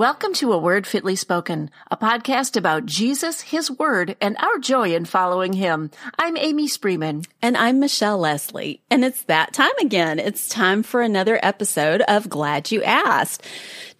Welcome to A Word Fitly Spoken, a podcast about Jesus, His Word, and our joy in following Him. I'm Amy Spreeman. And I'm Michelle Lesley. And it's that time again. It's time for another episode of Glad You Asked.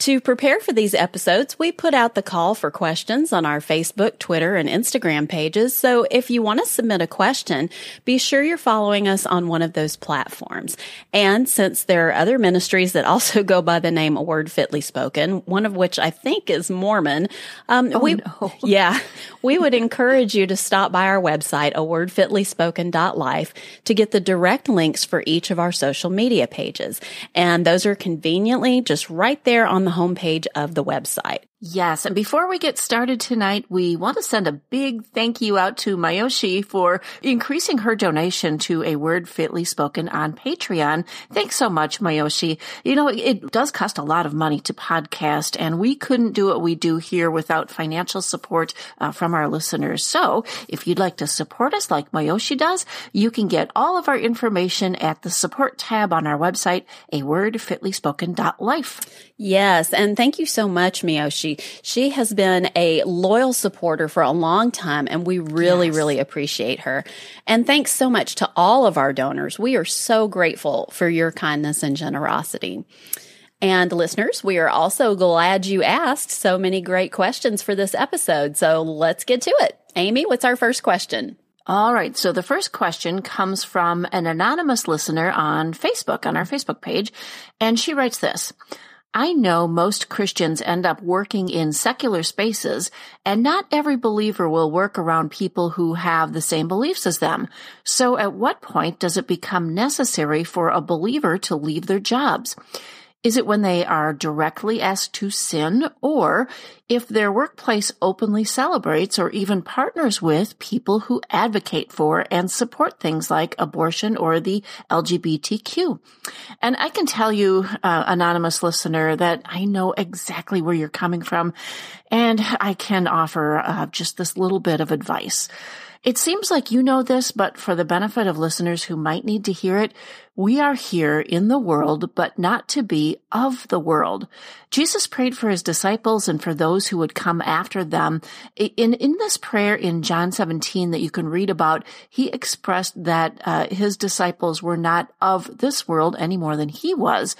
To prepare for these episodes, we put out the call for questions on our Facebook, Twitter, and Instagram pages. So if you want to submit a question, be sure you're following us on one of those platforms. And since there are other ministries that also go by the name A Word Fitly Spoken, one of which I think is Mormon, um, oh, we, no. yeah, we would encourage you to stop by our website, awordfitlyspoken.life to get the direct links for each of our social media pages. And those are conveniently just right there on the the homepage of the website. Yes. And before we get started tonight, we want to send a big thank you out to Miyoshi for increasing her donation to a word fitly spoken on Patreon. Thanks so much, Miyoshi. You know, it does cost a lot of money to podcast and we couldn't do what we do here without financial support uh, from our listeners. So if you'd like to support us like Miyoshi does, you can get all of our information at the support tab on our website, a word fitly spoken.life. Yes. And thank you so much, Miyoshi. She has been a loyal supporter for a long time and we really, yes. really appreciate her. And thanks so much to all of our donors. We are so grateful for your kindness and generosity. And listeners, we are also glad you asked so many great questions for this episode. So let's get to it. Amy, what's our first question? All right. So the first question comes from an anonymous listener on Facebook, on our Facebook page. And she writes this. I know most Christians end up working in secular spaces, and not every believer will work around people who have the same beliefs as them. So at what point does it become necessary for a believer to leave their jobs? Is it when they are directly asked to sin or if their workplace openly celebrates or even partners with people who advocate for and support things like abortion or the LGBTQ? And I can tell you, uh, anonymous listener, that I know exactly where you're coming from and I can offer uh, just this little bit of advice. It seems like you know this, but for the benefit of listeners who might need to hear it, we are here in the world, but not to be of the world. Jesus prayed for his disciples and for those who would come after them. In, in this prayer in John 17 that you can read about, he expressed that uh, his disciples were not of this world any more than he was.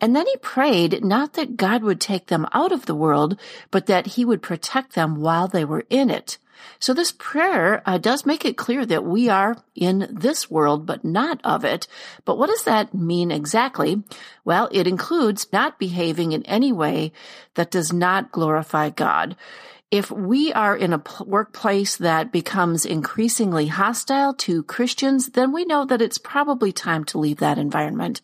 And then he prayed not that God would take them out of the world, but that he would protect them while they were in it. So this prayer uh, does make it clear that we are in this world, but not of it. But what does that mean exactly? Well, it includes not behaving in any way that does not glorify God. If we are in a workplace that becomes increasingly hostile to Christians, then we know that it's probably time to leave that environment.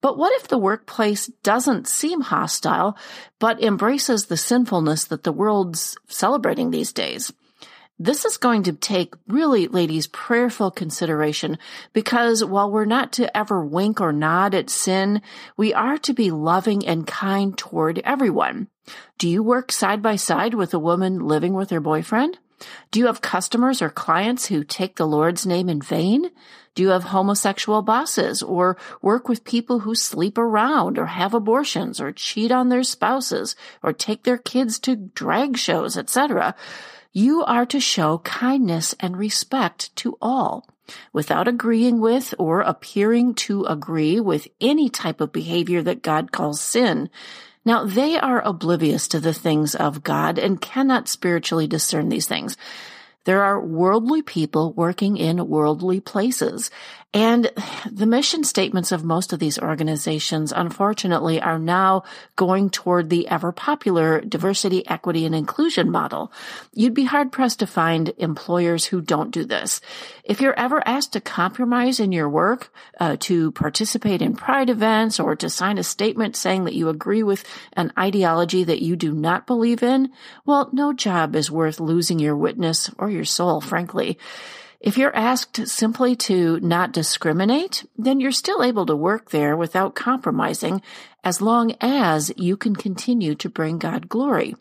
But what if the workplace doesn't seem hostile, but embraces the sinfulness that the world's celebrating these days? This is going to take really, ladies, prayerful consideration because while we're not to ever wink or nod at sin, we are to be loving and kind toward everyone. Do you work side by side with a woman living with her boyfriend? Do you have customers or clients who take the Lord's name in vain? Do you have homosexual bosses or work with people who sleep around or have abortions or cheat on their spouses or take their kids to drag shows, etc.? You are to show kindness and respect to all without agreeing with or appearing to agree with any type of behavior that God calls sin. Now, they are oblivious to the things of God and cannot spiritually discern these things. There are worldly people working in worldly places. And the mission statements of most of these organizations, unfortunately, are now going toward the ever popular diversity, equity, and inclusion model. You'd be hard pressed to find employers who don't do this. If you're ever asked to compromise in your work, uh, to participate in pride events, or to sign a statement saying that you agree with an ideology that you do not believe in, well, no job is worth losing your witness or your soul, frankly. If you're asked simply to not discriminate, then you're still able to work there without compromising as long as you can continue to bring God glory.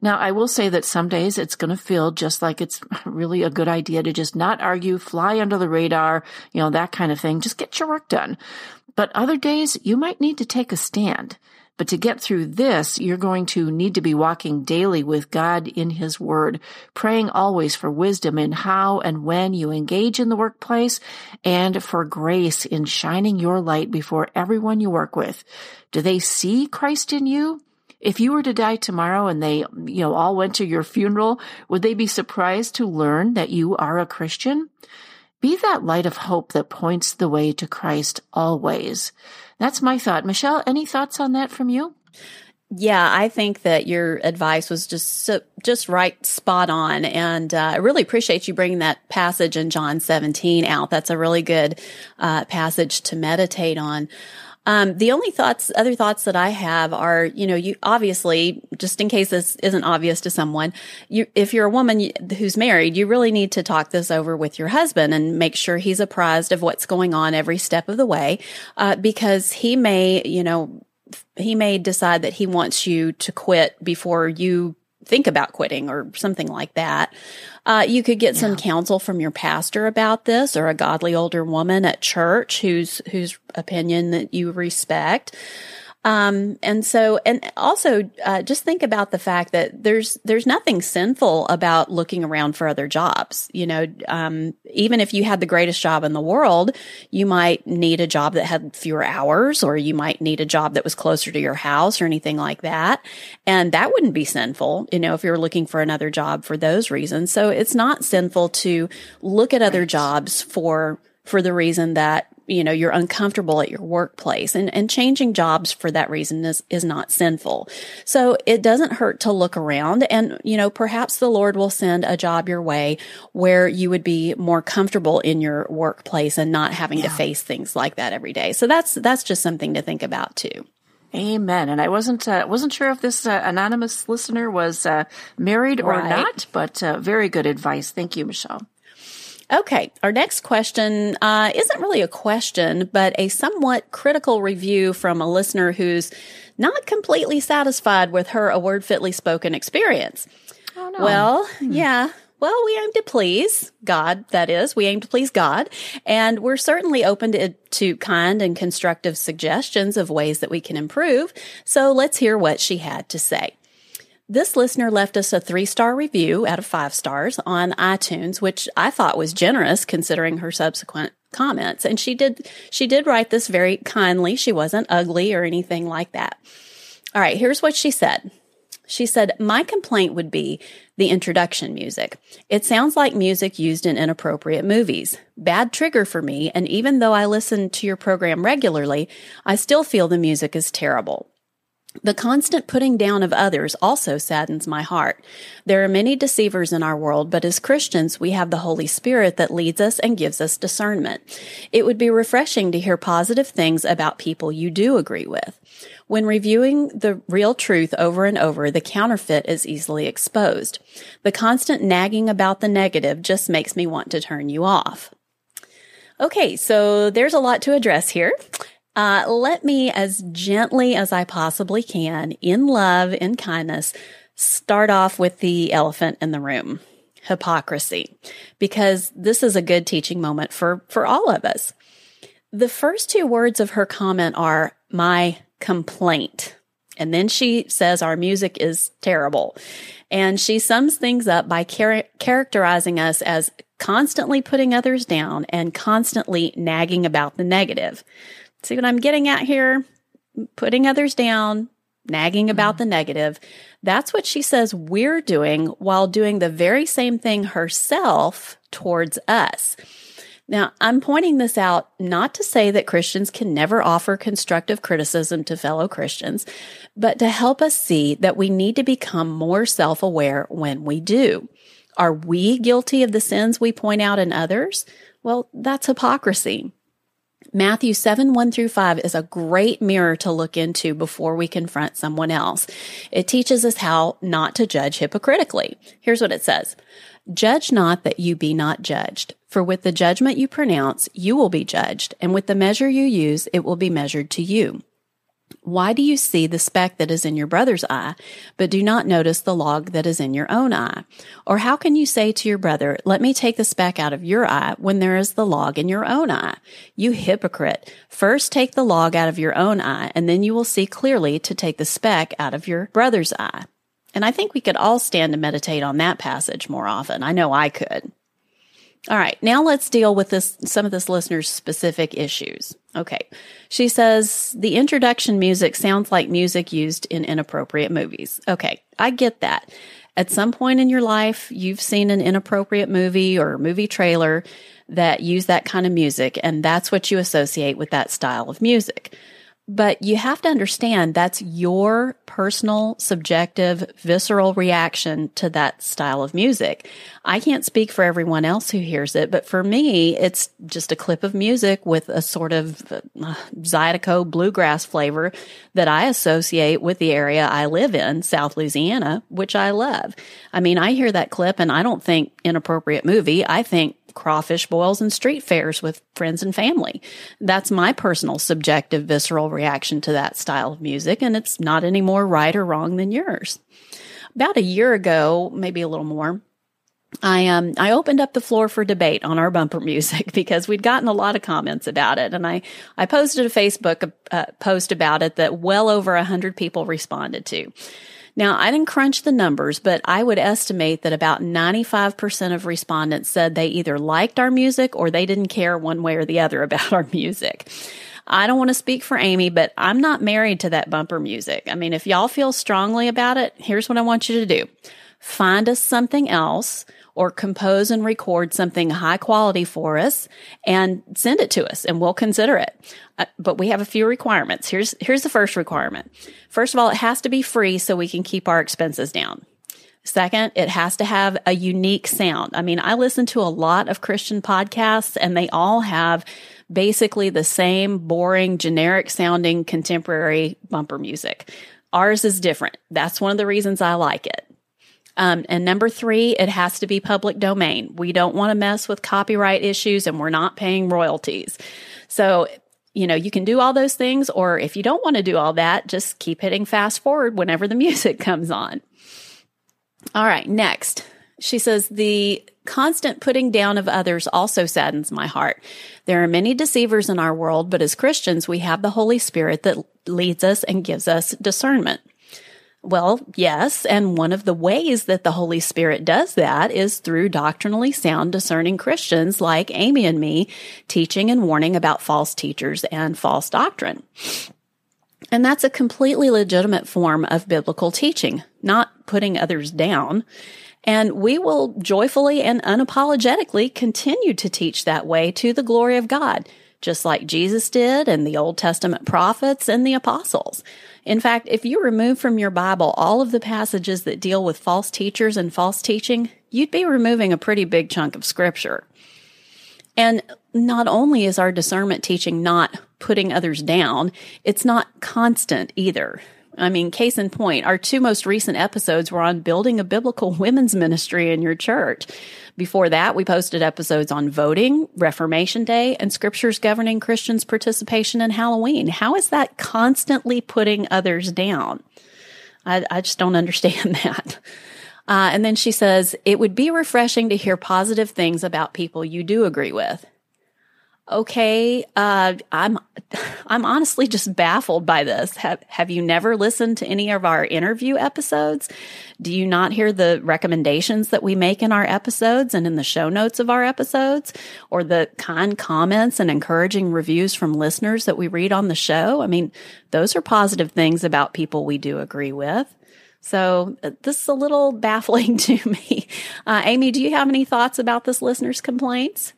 Now, I will say that some days it's going to feel just like it's really a good idea to just not argue, fly under the radar, you know, that kind of thing. Just get your work done. But other days you might need to take a stand. But to get through this, you're going to need to be walking daily with God in His Word, praying always for wisdom in how and when you engage in the workplace and for grace in shining your light before everyone you work with. Do they see Christ in you? If you were to die tomorrow and they, you know, all went to your funeral, would they be surprised to learn that you are a Christian? Be that light of hope that points the way to Christ always. That's my thought. Michelle, any thoughts on that from you? Yeah, I think that your advice was just so, just right, spot on, and uh, I really appreciate you bringing that passage in John 17 out. That's a really good uh, passage to meditate on. Um, the only thoughts, other thoughts that I have are, you know, you obviously, just in case this isn't obvious to someone, you, if you're a woman who's married, you really need to talk this over with your husband and make sure he's apprised of what's going on every step of the way, uh, because he may, you know, he may decide that he wants you to quit before you think about quitting or something like that. Uh, you could get yeah. some counsel from your pastor about this or a godly older woman at church whose, whose opinion that you respect. Um, and so, and also, uh, just think about the fact that there's, there's nothing sinful about looking around for other jobs. You know, um, even if you had the greatest job in the world, you might need a job that had fewer hours, or you might need a job that was closer to your house or anything like that. And that wouldn't be sinful, you know, if you're looking for another job for those reasons. So it's not sinful to look at other jobs for, for the reason that you know, you're uncomfortable at your workplace and, and changing jobs for that reason is, is not sinful. So it doesn't hurt to look around and, you know, perhaps the Lord will send a job your way where you would be more comfortable in your workplace and not having yeah. to face things like that every day. So that's, that's just something to think about too. Amen. And I wasn't uh, wasn't sure if this uh, anonymous listener was uh, married or right. not, but uh, very good advice. Thank you, Michelle. Okay, our next question uh, isn't really a question, but a somewhat critical review from a listener who's not completely satisfied with her a word fitly spoken experience. Oh, no. Well, hmm. yeah. Well, we aim to please God, that is. We aim to please God. And we're certainly open to, to kind and constructive suggestions of ways that we can improve. So let's hear what she had to say. This listener left us a three star review out of five stars on iTunes, which I thought was generous considering her subsequent comments. And she did, she did write this very kindly. She wasn't ugly or anything like that. All right. Here's what she said. She said, my complaint would be the introduction music. It sounds like music used in inappropriate movies. Bad trigger for me. And even though I listen to your program regularly, I still feel the music is terrible. The constant putting down of others also saddens my heart. There are many deceivers in our world, but as Christians, we have the Holy Spirit that leads us and gives us discernment. It would be refreshing to hear positive things about people you do agree with. When reviewing the real truth over and over, the counterfeit is easily exposed. The constant nagging about the negative just makes me want to turn you off. Okay, so there's a lot to address here. Uh, let me, as gently as I possibly can, in love and kindness, start off with the elephant in the room hypocrisy, because this is a good teaching moment for, for all of us. The first two words of her comment are my complaint. And then she says our music is terrible. And she sums things up by char- characterizing us as constantly putting others down and constantly nagging about the negative. See what I'm getting at here? Putting others down, nagging about mm. the negative. That's what she says we're doing while doing the very same thing herself towards us. Now, I'm pointing this out not to say that Christians can never offer constructive criticism to fellow Christians, but to help us see that we need to become more self aware when we do. Are we guilty of the sins we point out in others? Well, that's hypocrisy. Matthew 7, 1 through 5 is a great mirror to look into before we confront someone else. It teaches us how not to judge hypocritically. Here's what it says. Judge not that you be not judged. For with the judgment you pronounce, you will be judged, and with the measure you use, it will be measured to you. Why do you see the speck that is in your brother's eye, but do not notice the log that is in your own eye? Or how can you say to your brother, let me take the speck out of your eye when there is the log in your own eye? You hypocrite. First take the log out of your own eye, and then you will see clearly to take the speck out of your brother's eye. And I think we could all stand to meditate on that passage more often. I know I could. All right, now let's deal with this some of this listener's specific issues. Okay. She says the introduction music sounds like music used in inappropriate movies. Okay, I get that. At some point in your life, you've seen an inappropriate movie or movie trailer that use that kind of music, and that's what you associate with that style of music. But you have to understand that's your personal, subjective, visceral reaction to that style of music. I can't speak for everyone else who hears it, but for me, it's just a clip of music with a sort of uh, Zydeco bluegrass flavor that I associate with the area I live in, South Louisiana, which I love. I mean, I hear that clip and I don't think inappropriate movie. I think crawfish boils and street fairs with friends and family. That's my personal subjective visceral reaction to that style of music, and it's not any more right or wrong than yours. About a year ago, maybe a little more, I um I opened up the floor for debate on our bumper music because we'd gotten a lot of comments about it, and I I posted a Facebook uh, post about it that well over a hundred people responded to. Now, I didn't crunch the numbers, but I would estimate that about 95% of respondents said they either liked our music or they didn't care one way or the other about our music. I don't want to speak for Amy, but I'm not married to that bumper music. I mean, if y'all feel strongly about it, here's what I want you to do. Find us something else or compose and record something high quality for us and send it to us and we'll consider it. Uh, but we have a few requirements. Here's, here's the first requirement. First of all, it has to be free so we can keep our expenses down. Second, it has to have a unique sound. I mean, I listen to a lot of Christian podcasts and they all have basically the same boring, generic sounding contemporary bumper music. Ours is different. That's one of the reasons I like it. Um, and number three, it has to be public domain. We don't want to mess with copyright issues and we're not paying royalties. So, you know, you can do all those things, or if you don't want to do all that, just keep hitting fast forward whenever the music comes on. All right, next. She says, the constant putting down of others also saddens my heart. There are many deceivers in our world, but as Christians, we have the Holy Spirit that leads us and gives us discernment. Well, yes. And one of the ways that the Holy Spirit does that is through doctrinally sound, discerning Christians like Amy and me teaching and warning about false teachers and false doctrine. And that's a completely legitimate form of biblical teaching, not putting others down. And we will joyfully and unapologetically continue to teach that way to the glory of God, just like Jesus did and the Old Testament prophets and the apostles. In fact, if you remove from your Bible all of the passages that deal with false teachers and false teaching, you'd be removing a pretty big chunk of scripture. And not only is our discernment teaching not putting others down, it's not constant either. I mean, case in point, our two most recent episodes were on building a biblical women's ministry in your church. Before that, we posted episodes on voting, Reformation Day, and scriptures governing Christians' participation in Halloween. How is that constantly putting others down? I, I just don't understand that. Uh, and then she says, it would be refreshing to hear positive things about people you do agree with okay, uh, I'm, I'm honestly just baffled by this. Have, have you never listened to any of our interview episodes? Do you not hear the recommendations that we make in our episodes and in the show notes of our episodes or the kind comments and encouraging reviews from listeners that we read on the show? I mean, those are positive things about people we do agree with. So uh, this is a little baffling to me. Uh, Amy, do you have any thoughts about this listener's complaints?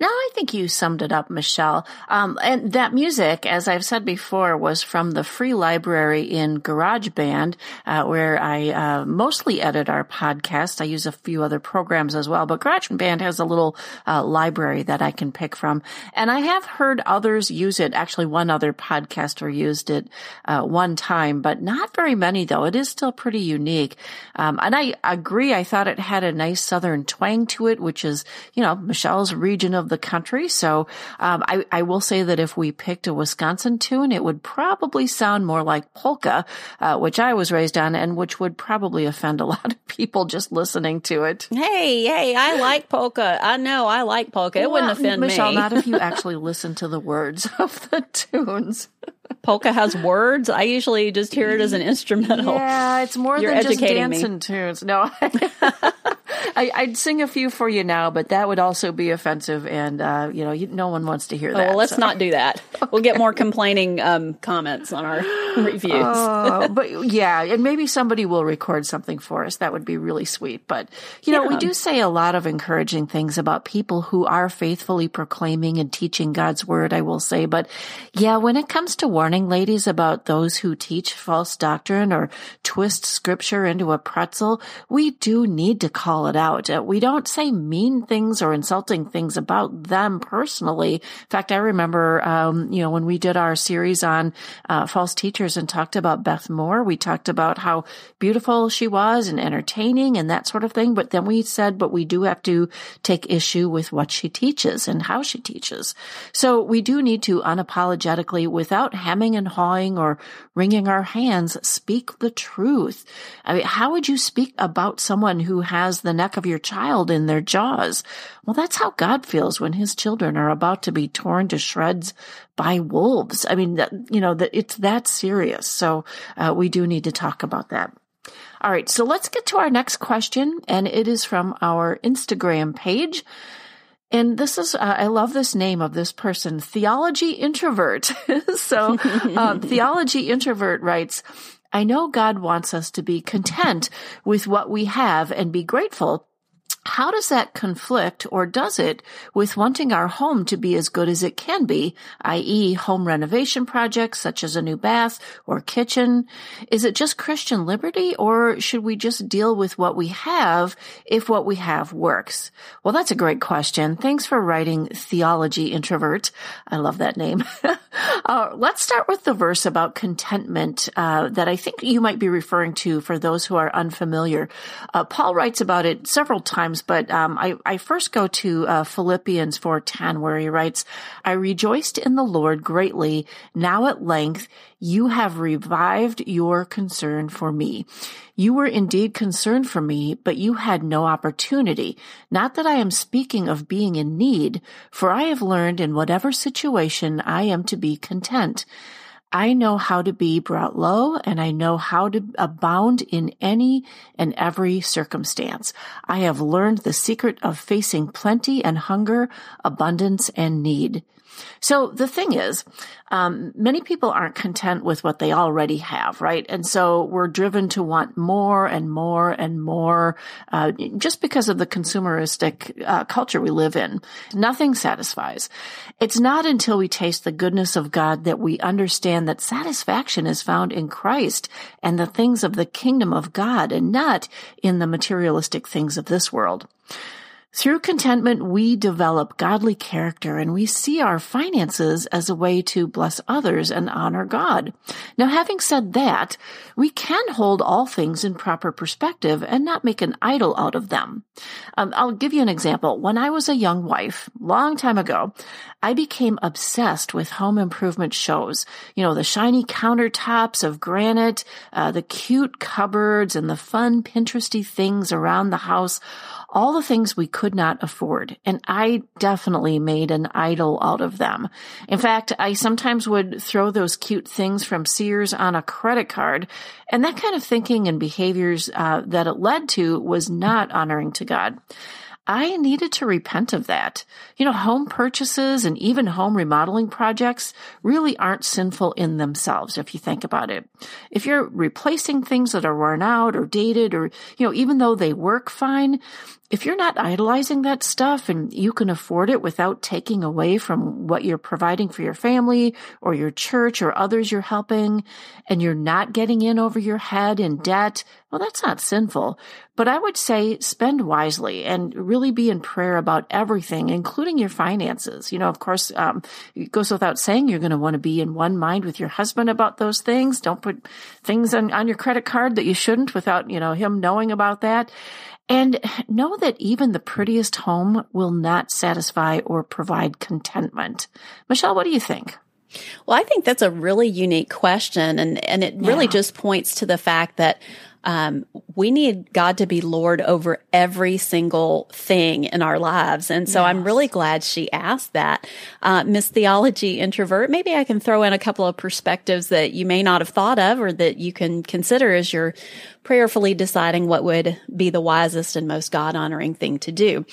No, I think you summed it up, Michelle. Um, and that music, as I've said before, was from the free library in GarageBand, uh, where I uh, mostly edit our podcast. I use a few other programs as well, but GarageBand has a little uh, library that I can pick from. And I have heard others use it. Actually, one other podcaster used it uh, one time, but not very many, though. It is still pretty unique. Um, and I agree. I thought it had a nice southern twang to it, which is, you know, Michelle's region of the country. So um, I, I, will say that if we picked a Wisconsin tune, it would probably sound more like polka, uh, which I was raised on, and which would probably offend a lot of people just listening to it. Hey, hey, I like polka. I know I like polka. It well, wouldn't offend me. Michelle, me. not if you actually listen to the words of the tunes polka has words. I usually just hear it as an instrumental. Yeah, it's more You're than just dancing me. tunes. No, I, would sing a few for you now, but that would also be offensive, and uh, you know, you, no one wants to hear that. Oh, well, let's so. not do that. Okay. We'll get more complaining um, comments on our reviews. uh, but yeah, and maybe somebody will record something for us. That would be really sweet. But you know, yeah. we do say a lot of encouraging things about people who are faithfully proclaiming and teaching God's word. I will say, but yeah, when it comes to warning ladies about those who teach false doctrine or twist scripture into a pretzel, we do need to call it out. Uh, we don't say mean things or insulting things about them personally. In fact, I remember, um, you know, when we did our series on uh, false teachers and talked about Beth Moore, we talked about how beautiful she was and entertaining and that sort of thing. But then we said, but we do have to take issue with what she teaches and how she teaches. So we do need to unapologetically, without hemming and hawing or wringing our hands, speak the truth. I mean, how would you speak about someone who has the neck of your child in their jaws? Well, that's how God feels when his children are about to be torn to shreds by wolves. I mean, you know, that it's that serious. So uh, we do need to talk about that. All right. So let's get to our next question. And it is from our Instagram page. And this is, uh, I love this name of this person, Theology Introvert. so, um, Theology Introvert writes, I know God wants us to be content with what we have and be grateful how does that conflict or does it with wanting our home to be as good as it can be, i.e. home renovation projects such as a new bath or kitchen? Is it just Christian liberty or should we just deal with what we have if what we have works? Well, that's a great question. Thanks for writing Theology Introvert. I love that name. uh, let's start with the verse about contentment uh, that I think you might be referring to for those who are unfamiliar. Uh, Paul writes about it several times times, but um, I, I, first go to uh, Philippians 4.10 where he writes, I rejoiced in the Lord greatly. Now at length you have revived your concern for me. You were indeed concerned for me, but you had no opportunity. Not that I am speaking of being in need, for I have learned in whatever situation I am to be content. I know how to be brought low and I know how to abound in any and every circumstance. I have learned the secret of facing plenty and hunger, abundance and need. So the thing is, um, many people aren't content with what they already have, right? And so we're driven to want more and more and more, uh, just because of the consumeristic uh, culture we live in. Nothing satisfies. It's not until we taste the goodness of God that we understand that satisfaction is found in Christ and the things of the kingdom of God and not in the materialistic things of this world. Through contentment, we develop godly character and we see our finances as a way to bless others and honor God. Now, having said that, we can hold all things in proper perspective and not make an idol out of them. Um, I'll give you an example. When I was a young wife, long time ago, I became obsessed with home improvement shows. You know, the shiny countertops of granite, uh, the cute cupboards and the fun Pinteresty things around the house all the things we could not afford. And I definitely made an idol out of them. In fact, I sometimes would throw those cute things from Sears on a credit card. And that kind of thinking and behaviors uh, that it led to was not honoring to God. I needed to repent of that. You know, home purchases and even home remodeling projects really aren't sinful in themselves if you think about it. If you're replacing things that are worn out or dated or, you know, even though they work fine, if you're not idolizing that stuff and you can afford it without taking away from what you're providing for your family or your church or others you're helping, and you're not getting in over your head in debt, Well, that's not sinful, but I would say spend wisely and really be in prayer about everything, including your finances. You know, of course, um, it goes without saying you're going to want to be in one mind with your husband about those things. Don't put things on, on your credit card that you shouldn't without, you know, him knowing about that. And know that even the prettiest home will not satisfy or provide contentment. Michelle, what do you think? Well, I think that's a really unique question. And, and it really yeah. just points to the fact that um, we need God to be Lord over every single thing in our lives. And so yes. I'm really glad she asked that. Uh, Miss Theology Introvert, maybe I can throw in a couple of perspectives that you may not have thought of or that you can consider as you're prayerfully deciding what would be the wisest and most God honoring thing to do.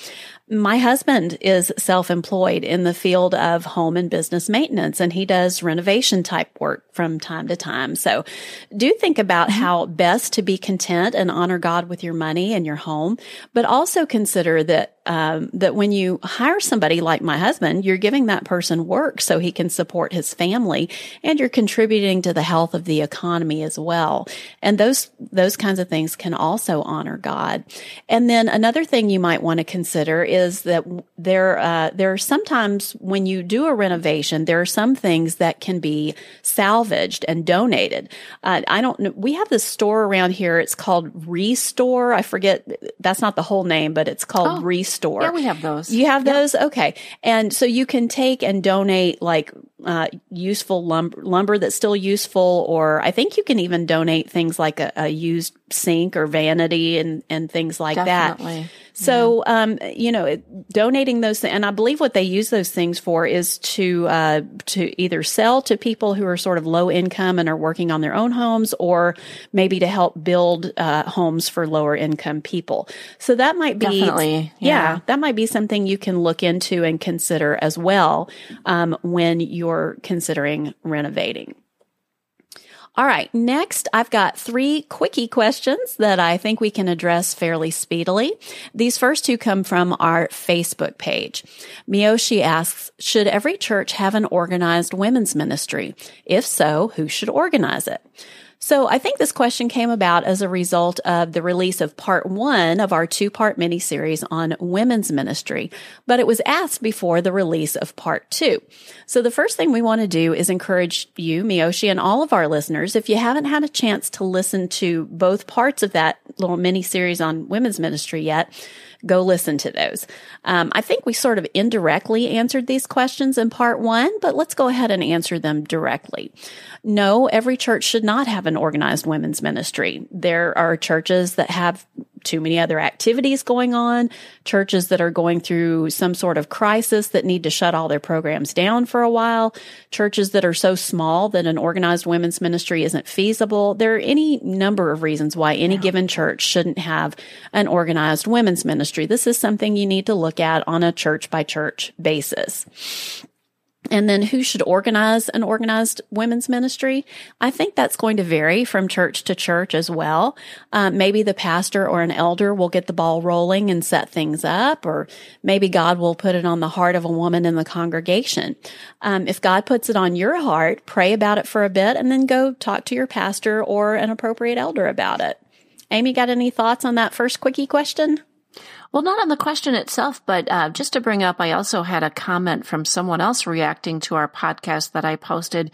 My husband is self-employed in the field of home and business maintenance and he does renovation type work from time to time. So do think about mm-hmm. how best to be content and honor God with your money and your home, but also consider that um, that when you hire somebody like my husband, you're giving that person work so he can support his family, and you're contributing to the health of the economy as well. And those those kinds of things can also honor God. And then another thing you might want to consider is that there uh, there are sometimes when you do a renovation, there are some things that can be salvaged and donated. Uh, I don't know. We have this store around here. It's called Restore. I forget. That's not the whole name, but it's called oh. Restore store. Yeah, we have those. You have those? Okay. And so you can take and donate like uh, useful lumber, lumber that's still useful, or I think you can even donate things like a, a used sink or vanity and, and things like Definitely. that. So, yeah. um, you know, it, donating those, and I believe what they use those things for is to, uh, to either sell to people who are sort of low income and are working on their own homes, or maybe to help build, uh, homes for lower income people. So that might be, Definitely. Yeah. yeah. that might be something you can look into and consider as well, um, when you're considering renovating. All right. Next, I've got three quickie questions that I think we can address fairly speedily. These first two come from our Facebook page. Miyoshi asks, should every church have an organized women's ministry? If so, who should organize it? So I think this question came about as a result of the release of part one of our two part mini series on women's ministry, but it was asked before the release of part two. So the first thing we want to do is encourage you, Miyoshi, and all of our listeners, if you haven't had a chance to listen to both parts of that little mini series on women's ministry yet, go listen to those. Um, I think we sort of indirectly answered these questions in part one, but let's go ahead and answer them directly. No, every church should not have an organized women's ministry. There are churches that have too many other activities going on, churches that are going through some sort of crisis that need to shut all their programs down for a while, churches that are so small that an organized women's ministry isn't feasible. There are any number of reasons why any yeah. given church shouldn't have an organized women's ministry. This is something you need to look at on a church by church basis. And then who should organize an organized women's ministry? I think that's going to vary from church to church as well. Uh, maybe the pastor or an elder will get the ball rolling and set things up, or maybe God will put it on the heart of a woman in the congregation. Um, if God puts it on your heart, pray about it for a bit and then go talk to your pastor or an appropriate elder about it. Amy, got any thoughts on that first quickie question? Well, not on the question itself, but uh, just to bring up, I also had a comment from someone else reacting to our podcast that I posted.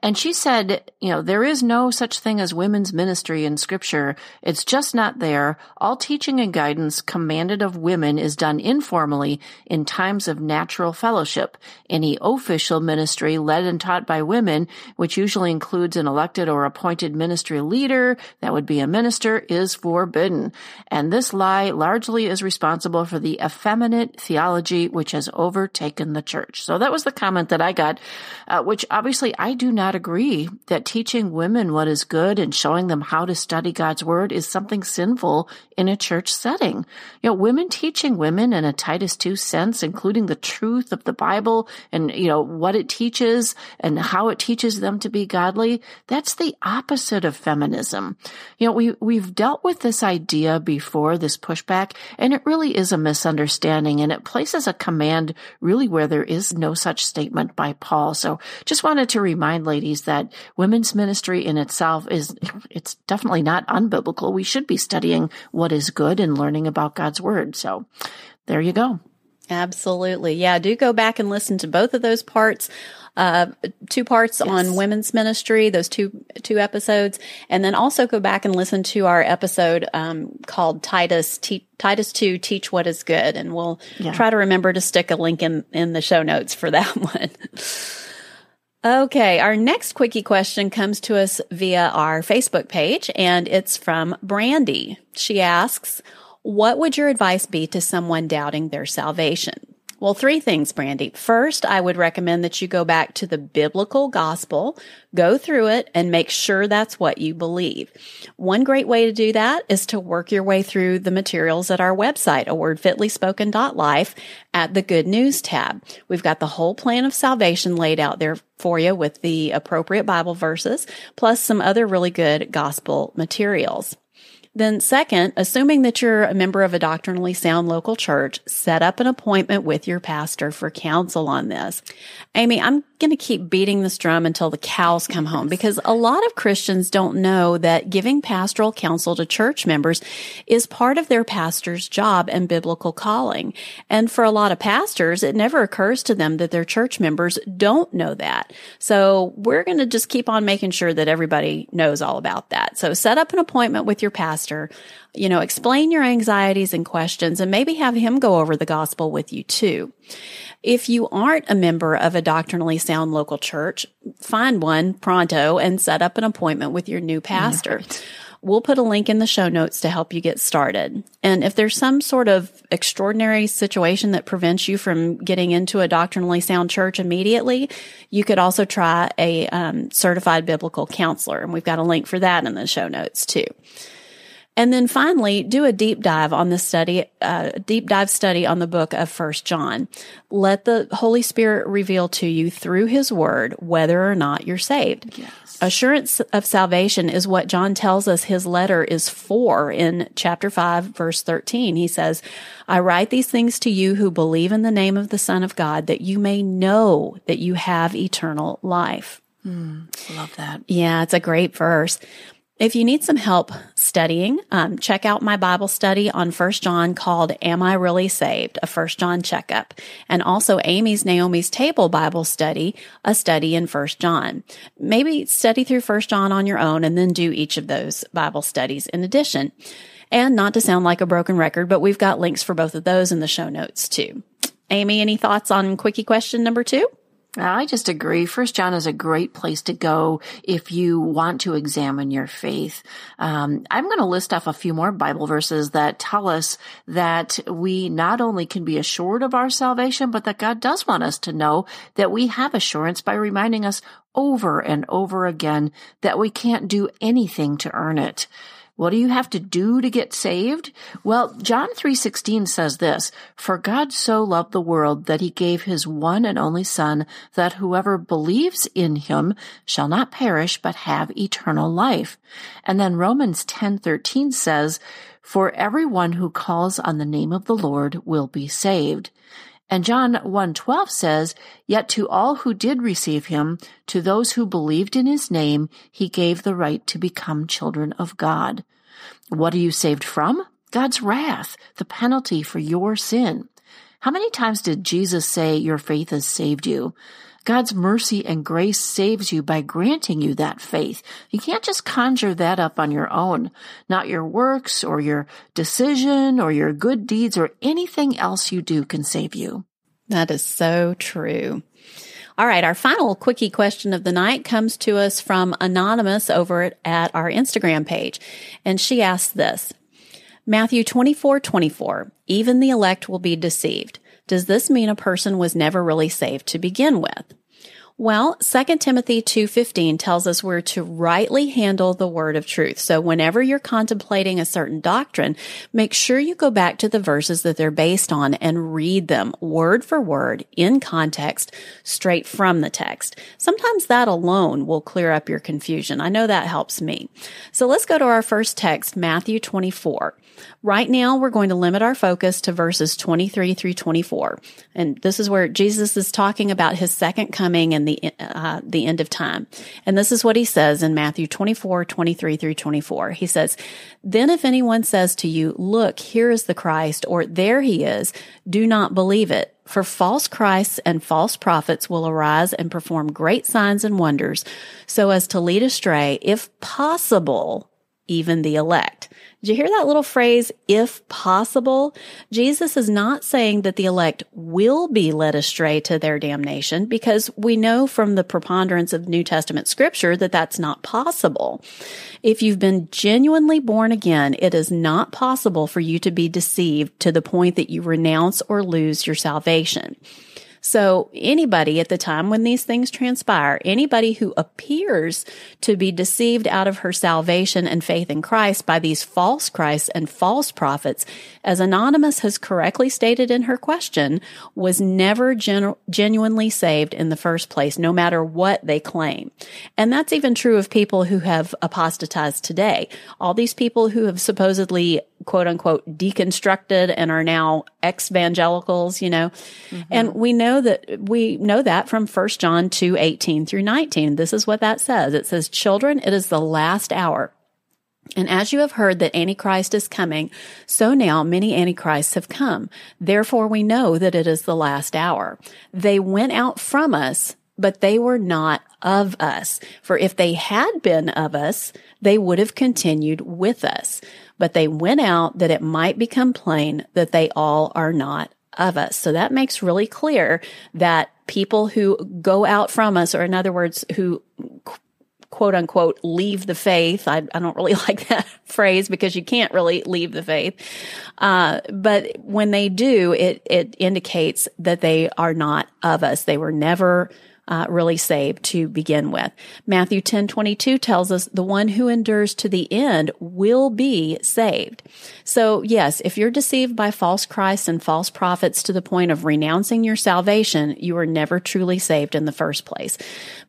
And she said, you know, there is no such thing as women's ministry in scripture. It's just not there. All teaching and guidance commanded of women is done informally in times of natural fellowship. Any official ministry led and taught by women, which usually includes an elected or appointed ministry leader, that would be a minister, is forbidden. And this lie largely is responsible for the effeminate theology which has overtaken the church. So that was the comment that I got, uh, which obviously I do not not agree that teaching women what is good and showing them how to study God's word is something sinful in a church setting. You know, women teaching women in a Titus 2 sense, including the truth of the Bible and, you know, what it teaches and how it teaches them to be godly, that's the opposite of feminism. You know, we, we've dealt with this idea before, this pushback, and it really is a misunderstanding and it places a command really where there is no such statement by Paul. So just wanted to remind ladies that women's ministry in itself is, it's definitely not unbiblical. We should be studying what is good and learning about God's word. So there you go. Absolutely. Yeah, do go back and listen to both of those parts. Uh, two parts yes. on women's ministry, those two, two episodes. And then also go back and listen to our episode, um, called Titus, Te- Titus 2, Teach What is Good. And we'll yeah. try to remember to stick a link in, in the show notes for that one. Okay, our next quickie question comes to us via our Facebook page and it's from Brandy. She asks, what would your advice be to someone doubting their salvation? Well, three things, Brandy. First, I would recommend that you go back to the biblical gospel, go through it, and make sure that's what you believe. One great way to do that is to work your way through the materials at our website, a word fitly spoken.life at the good news tab. We've got the whole plan of salvation laid out there for you with the appropriate Bible verses, plus some other really good gospel materials. Then second, assuming that you're a member of a doctrinally sound local church, set up an appointment with your pastor for counsel on this. Amy, I'm going to keep beating this drum until the cows come home because a lot of Christians don't know that giving pastoral counsel to church members is part of their pastor's job and biblical calling. And for a lot of pastors, it never occurs to them that their church members don't know that. So we're going to just keep on making sure that everybody knows all about that. So set up an appointment with your pastor you know, explain your anxieties and questions and maybe have him go over the gospel with you too. If you aren't a member of a doctrinally sound local church, find one pronto and set up an appointment with your new pastor. Right. We'll put a link in the show notes to help you get started. And if there's some sort of extraordinary situation that prevents you from getting into a doctrinally sound church immediately, you could also try a um, certified biblical counselor. And we've got a link for that in the show notes too. And then finally, do a deep dive on the study, uh, deep dive study on the book of First John. Let the Holy Spirit reveal to you through His Word whether or not you're saved. Yes. Assurance of salvation is what John tells us his letter is for in chapter 5, verse 13. He says, I write these things to you who believe in the name of the Son of God, that you may know that you have eternal life. Mm, love that. Yeah, it's a great verse. If you need some help studying, um, check out my Bible study on First John called Am I Really Saved? A First John checkup. And also Amy's Naomi's Table Bible study, a study in First John. Maybe study through First John on your own and then do each of those Bible studies in addition. And not to sound like a broken record, but we've got links for both of those in the show notes too. Amy, any thoughts on quickie question number two? I just agree. First John is a great place to go if you want to examine your faith. Um, I'm going to list off a few more Bible verses that tell us that we not only can be assured of our salvation, but that God does want us to know that we have assurance by reminding us over and over again that we can't do anything to earn it. What do you have to do to get saved? Well, John 3:16 says this, "For God so loved the world that he gave his one and only son that whoever believes in him shall not perish but have eternal life." And then Romans 10:13 says, "For everyone who calls on the name of the Lord will be saved." And John 1:12 says, "Yet to all who did receive him, to those who believed in his name, he gave the right to become children of God." What are you saved from? God's wrath, the penalty for your sin. How many times did Jesus say your faith has saved you? God's mercy and grace saves you by granting you that faith. You can't just conjure that up on your own. Not your works or your decision or your good deeds or anything else you do can save you. That is so true. All right. Our final quickie question of the night comes to us from Anonymous over at our Instagram page. And she asks this Matthew 24 24, even the elect will be deceived. Does this mean a person was never really saved to begin with? Well, 2 Timothy 2:15 tells us we're to rightly handle the word of truth. So whenever you're contemplating a certain doctrine, make sure you go back to the verses that they're based on and read them word for word in context straight from the text. Sometimes that alone will clear up your confusion. I know that helps me. So let's go to our first text, Matthew 24. Right now, we're going to limit our focus to verses 23 through 24. And this is where Jesus is talking about his second coming and the, uh, the end of time. And this is what he says in Matthew 24, 23 through 24. He says, Then if anyone says to you, Look, here is the Christ, or there he is, do not believe it. For false Christs and false prophets will arise and perform great signs and wonders so as to lead astray, if possible, even the elect. Did you hear that little phrase, if possible? Jesus is not saying that the elect will be led astray to their damnation because we know from the preponderance of New Testament scripture that that's not possible. If you've been genuinely born again, it is not possible for you to be deceived to the point that you renounce or lose your salvation. So anybody at the time when these things transpire, anybody who appears to be deceived out of her salvation and faith in Christ by these false Christs and false prophets, as Anonymous has correctly stated in her question, was never gen- genuinely saved in the first place, no matter what they claim. And that's even true of people who have apostatized today. All these people who have supposedly quote unquote deconstructed and are now ex-evangelicals, you know. Mm-hmm. And we know that we know that from 1 John 2, 18 through 19. This is what that says. It says, children, it is the last hour. And as you have heard that Antichrist is coming, so now many Antichrists have come. Therefore we know that it is the last hour. They went out from us, but they were not of us. For if they had been of us, they would have continued with us but they went out that it might become plain that they all are not of us. So that makes really clear that people who go out from us, or in other words, who quote unquote leave the faith. I, I don't really like that phrase because you can't really leave the faith. Uh, but when they do, it, it indicates that they are not of us. They were never uh, really saved to begin with. Matthew 10 22 tells us the one who endures to the end will be saved. So, yes, if you're deceived by false Christs and false prophets to the point of renouncing your salvation, you are never truly saved in the first place.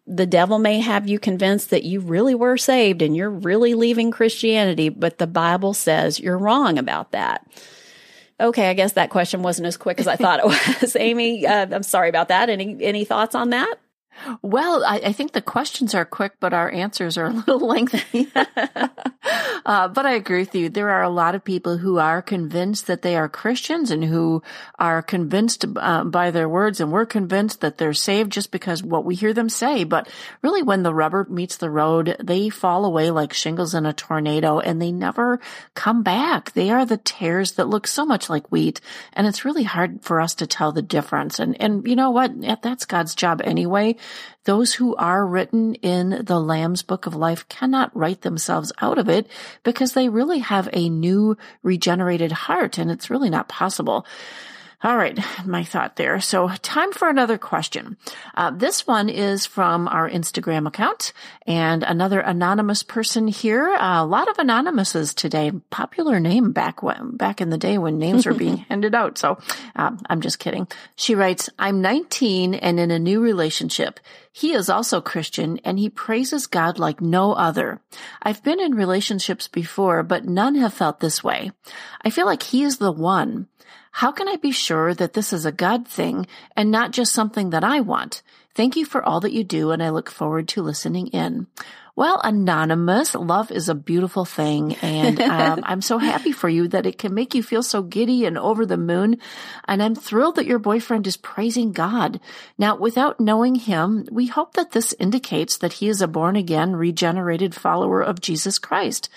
The devil may have you convinced that you really were saved and you're really leaving Christianity, but the Bible says you're wrong about that. Okay, I guess that question wasn't as quick as I thought it was. Amy, uh, I'm sorry about that. Any any thoughts on that? Well, I, I, think the questions are quick, but our answers are a little lengthy. uh, but I agree with you. There are a lot of people who are convinced that they are Christians and who are convinced uh, by their words, and we're convinced that they're saved just because what we hear them say. But really, when the rubber meets the road, they fall away like shingles in a tornado, and they never come back. They are the tares that look so much like wheat, and it's really hard for us to tell the difference. And and you know what? That's God's job anyway those who are written in the Lamb's Book of Life cannot write themselves out of it because they really have a new regenerated heart and it's really not possible. All right, my thought there. So time for another question. Uh, this one is from our Instagram account and another anonymous person here. Uh, a lot of anonymouses today. Popular name back when, back in the day when names were being handed out. So uh, I'm just kidding. She writes, I'm 19 and in a new relationship. He is also Christian and he praises God like no other. I've been in relationships before, but none have felt this way. I feel like he is the one. How can I be sure that this is a God thing and not just something that I want? Thank you for all that you do, and I look forward to listening in. Well, anonymous, love is a beautiful thing. And um, I'm so happy for you that it can make you feel so giddy and over the moon. And I'm thrilled that your boyfriend is praising God. Now, without knowing him, we hope that this indicates that he is a born again, regenerated follower of Jesus Christ.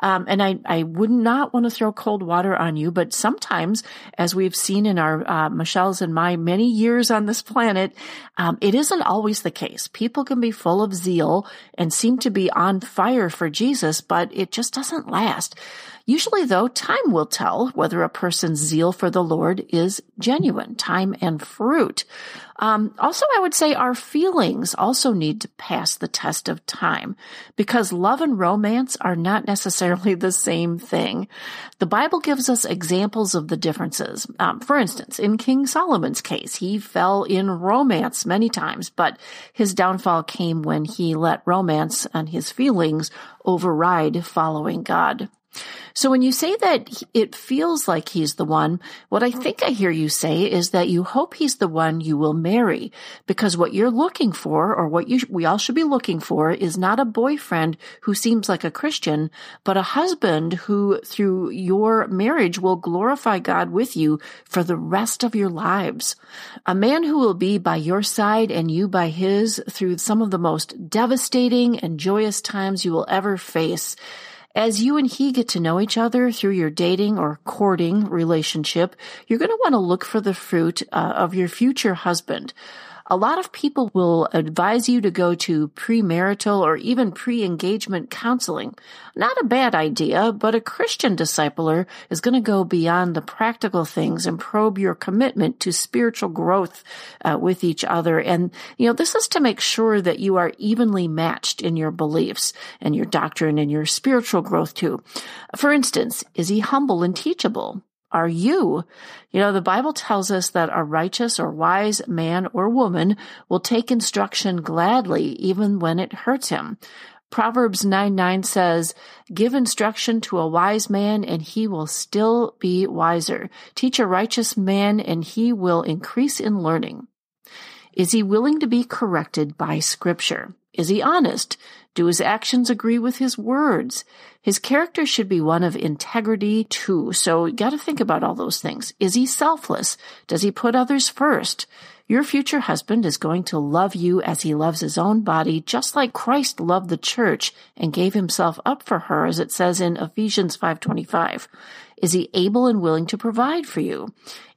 Um, and I, I would not want to throw cold water on you, but sometimes, as we've seen in our uh, Michelle's and my many years on this planet, um, it isn't always the case. People can be full of zeal and seem to be on fire for Jesus, but it just doesn't last. Usually, though, time will tell whether a person's zeal for the Lord is genuine, time and fruit. Um, also, I would say our feelings also need to pass the test of time because love and romance are not necessarily the same thing. The Bible gives us examples of the differences. Um, for instance, in King Solomon's case, he fell in romance many times, but his downfall came when he let romance and his feelings override following God. So when you say that it feels like he's the one, what I mm-hmm. think I hear you say is that you hope he's the one you will marry because what you're looking for or what you, we all should be looking for is not a boyfriend who seems like a Christian, but a husband who through your marriage will glorify God with you for the rest of your lives. A man who will be by your side and you by his through some of the most devastating and joyous times you will ever face. As you and he get to know each other through your dating or courting relationship, you're going to want to look for the fruit uh, of your future husband. A lot of people will advise you to go to premarital or even pre-engagement counseling. Not a bad idea, but a Christian discipler is going to go beyond the practical things and probe your commitment to spiritual growth uh, with each other. And, you know, this is to make sure that you are evenly matched in your beliefs and your doctrine and your spiritual growth too. For instance, is he humble and teachable? Are you? You know, the Bible tells us that a righteous or wise man or woman will take instruction gladly even when it hurts him. Proverbs 9 9 says, Give instruction to a wise man and he will still be wiser. Teach a righteous man and he will increase in learning. Is he willing to be corrected by scripture? Is he honest? Do his actions agree with his words? His character should be one of integrity too. So you got to think about all those things. Is he selfless? Does he put others first? Your future husband is going to love you as he loves his own body, just like Christ loved the church and gave himself up for her, as it says in Ephesians 525. Is he able and willing to provide for you?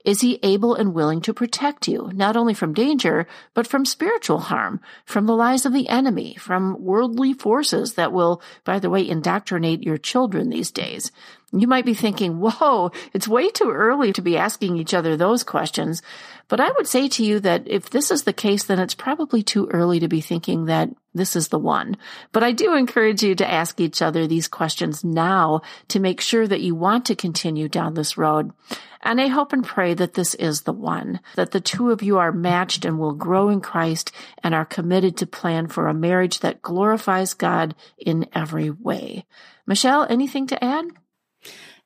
Is he able and willing to protect you, not only from danger, but from spiritual harm, from the lies of the enemy, from worldly forces that will, by the way, indoctrinate your children these days? You might be thinking, whoa, it's way too early to be asking each other those questions. But I would say to you that if this is the case, then it's probably too early to be thinking that this is the one. But I do encourage you to ask each other these questions now to make sure that you want to continue down this road. And I hope and pray that this is the one, that the two of you are matched and will grow in Christ and are committed to plan for a marriage that glorifies God in every way. Michelle, anything to add?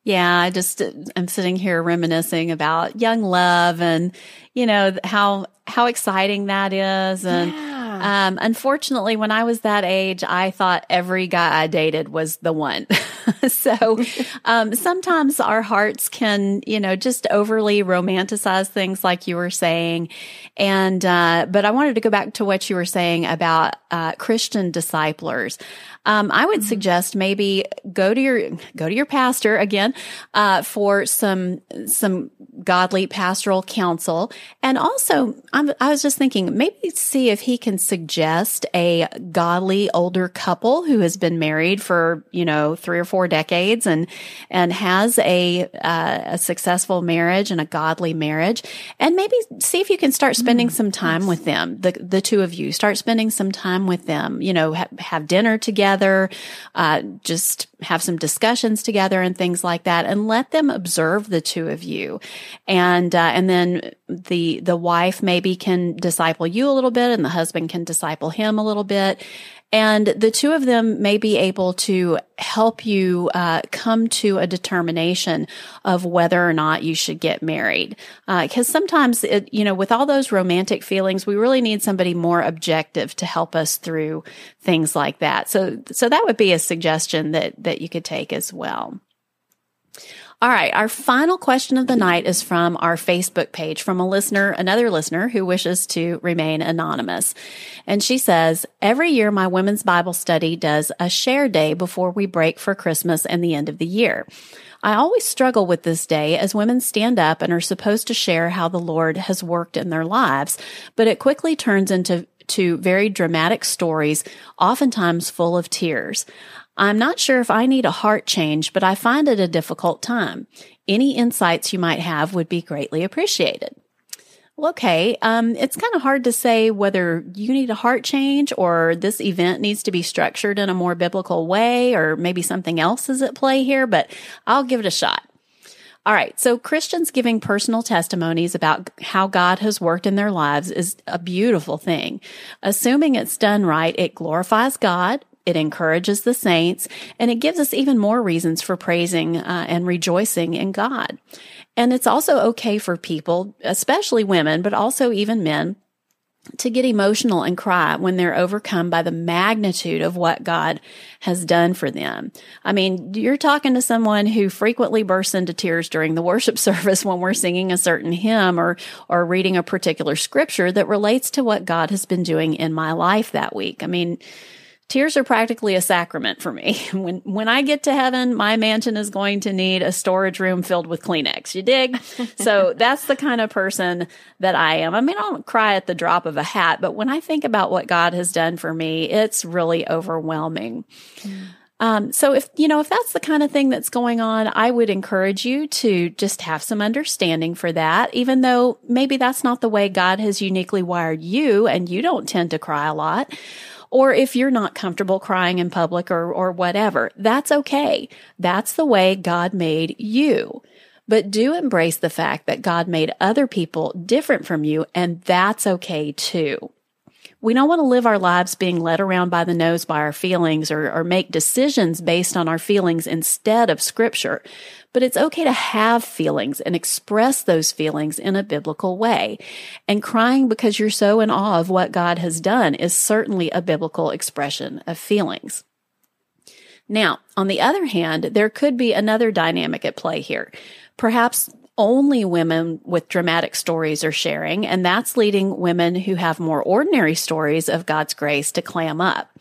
Yeah, I just I'm sitting here reminiscing about young love and you know how how exciting that is and yeah. Um, unfortunately, when I was that age, I thought every guy I dated was the one. so um, sometimes our hearts can, you know, just overly romanticize things, like you were saying. And uh, but I wanted to go back to what you were saying about uh, Christian disciplers. Um, I would mm-hmm. suggest maybe go to your go to your pastor again uh, for some some godly pastoral counsel, and also I'm, I was just thinking maybe see if he can suggest a godly older couple who has been married for you know three or four decades and and has a uh, a successful marriage and a godly marriage, and maybe see if you can start spending mm, some time yes. with them the the two of you start spending some time with them you know ha- have dinner together together, uh, just have some discussions together and things like that, and let them observe the two of you, and uh, and then the the wife maybe can disciple you a little bit, and the husband can disciple him a little bit, and the two of them may be able to help you uh, come to a determination of whether or not you should get married. Because uh, sometimes, it, you know, with all those romantic feelings, we really need somebody more objective to help us through things like that. So, so that would be a suggestion that that you could take as well. All right. Our final question of the night is from our Facebook page from a listener, another listener who wishes to remain anonymous. And she says, every year my women's Bible study does a share day before we break for Christmas and the end of the year. I always struggle with this day as women stand up and are supposed to share how the Lord has worked in their lives, but it quickly turns into to very dramatic stories, oftentimes full of tears. I'm not sure if I need a heart change, but I find it a difficult time. Any insights you might have would be greatly appreciated. Well, okay. Um, it's kind of hard to say whether you need a heart change or this event needs to be structured in a more biblical way or maybe something else is at play here, but I'll give it a shot. All right. So Christians giving personal testimonies about how God has worked in their lives is a beautiful thing. Assuming it's done right, it glorifies God. It encourages the saints and it gives us even more reasons for praising uh, and rejoicing in God. And it's also okay for people, especially women, but also even men, to get emotional and cry when they're overcome by the magnitude of what God has done for them. I mean, you're talking to someone who frequently bursts into tears during the worship service when we're singing a certain hymn or, or reading a particular scripture that relates to what God has been doing in my life that week. I mean, Tears are practically a sacrament for me. When when I get to heaven, my mansion is going to need a storage room filled with Kleenex. You dig? so that's the kind of person that I am. I mean, I don't cry at the drop of a hat, but when I think about what God has done for me, it's really overwhelming. Mm. Um, so if, you know, if that's the kind of thing that's going on, I would encourage you to just have some understanding for that, even though maybe that's not the way God has uniquely wired you and you don't tend to cry a lot. Or if you're not comfortable crying in public or, or whatever, that's okay. That's the way God made you. But do embrace the fact that God made other people different from you, and that's okay too. We don't want to live our lives being led around by the nose by our feelings or, or make decisions based on our feelings instead of scripture. But it's okay to have feelings and express those feelings in a biblical way. And crying because you're so in awe of what God has done is certainly a biblical expression of feelings. Now, on the other hand, there could be another dynamic at play here. Perhaps only women with dramatic stories are sharing, and that's leading women who have more ordinary stories of God's grace to clam up.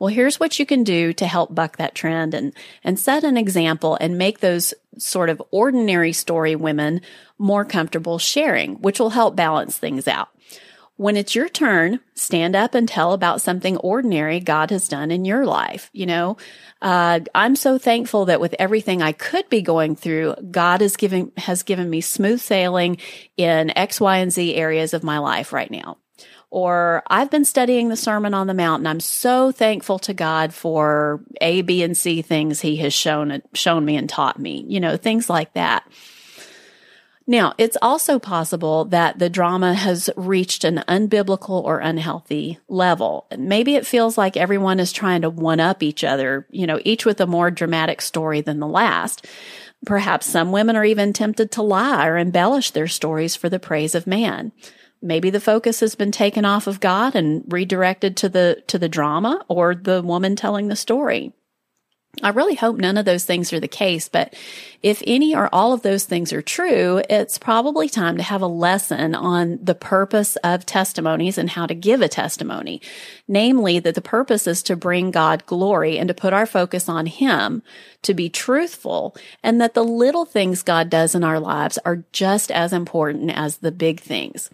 Well, here's what you can do to help buck that trend and, and set an example and make those sort of ordinary story women more comfortable sharing, which will help balance things out. When it's your turn, stand up and tell about something ordinary God has done in your life. You know, uh, I'm so thankful that with everything I could be going through, God is giving, has given me smooth sailing in X, Y, and Z areas of my life right now. Or I've been studying the Sermon on the Mount and I'm so thankful to God for A, B, and C things he has shown, shown me and taught me, you know, things like that. Now, it's also possible that the drama has reached an unbiblical or unhealthy level. Maybe it feels like everyone is trying to one up each other, you know, each with a more dramatic story than the last. Perhaps some women are even tempted to lie or embellish their stories for the praise of man. Maybe the focus has been taken off of God and redirected to the, to the drama or the woman telling the story. I really hope none of those things are the case, but if any or all of those things are true, it's probably time to have a lesson on the purpose of testimonies and how to give a testimony. Namely, that the purpose is to bring God glory and to put our focus on Him, to be truthful, and that the little things God does in our lives are just as important as the big things.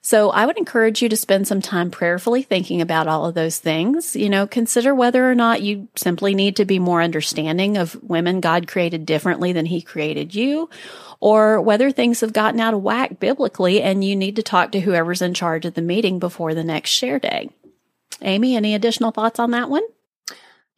So I would encourage you to spend some time prayerfully thinking about all of those things. You know, consider whether or not you simply need to be more understanding of women God created differently than he created you, or whether things have gotten out of whack biblically and you need to talk to whoever's in charge of the meeting before the next share day. Amy, any additional thoughts on that one?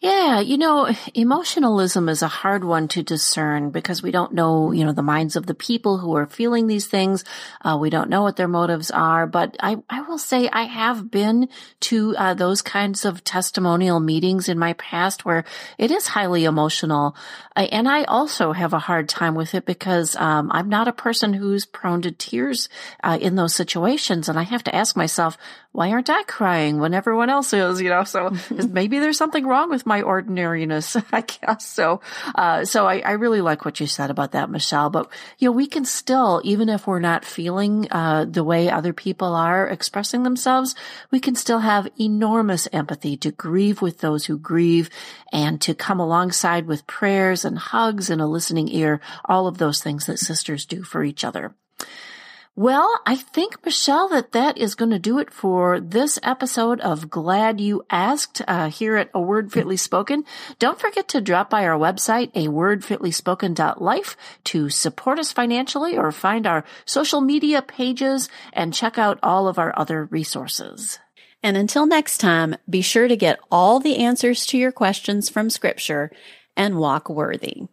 Yeah, you know, emotionalism is a hard one to discern because we don't know, you know, the minds of the people who are feeling these things. Uh, we don't know what their motives are. But I, I will say I have been to uh, those kinds of testimonial meetings in my past where it is highly emotional. I, and I also have a hard time with it because um, I'm not a person who's prone to tears uh, in those situations. And I have to ask myself, why aren't I crying when everyone else is, you know? So maybe there's something wrong with my ordinariness, I guess. So, uh, so I, I, really like what you said about that, Michelle. But, you know, we can still, even if we're not feeling, uh, the way other people are expressing themselves, we can still have enormous empathy to grieve with those who grieve and to come alongside with prayers and hugs and a listening ear, all of those things that sisters do for each other. Well, I think, Michelle, that that is going to do it for this episode of Glad You Asked uh, here at A Word Fitly Spoken. Don't forget to drop by our website, a wordfitlyspoken.life to support us financially or find our social media pages and check out all of our other resources. And until next time, be sure to get all the answers to your questions from Scripture and walk worthy.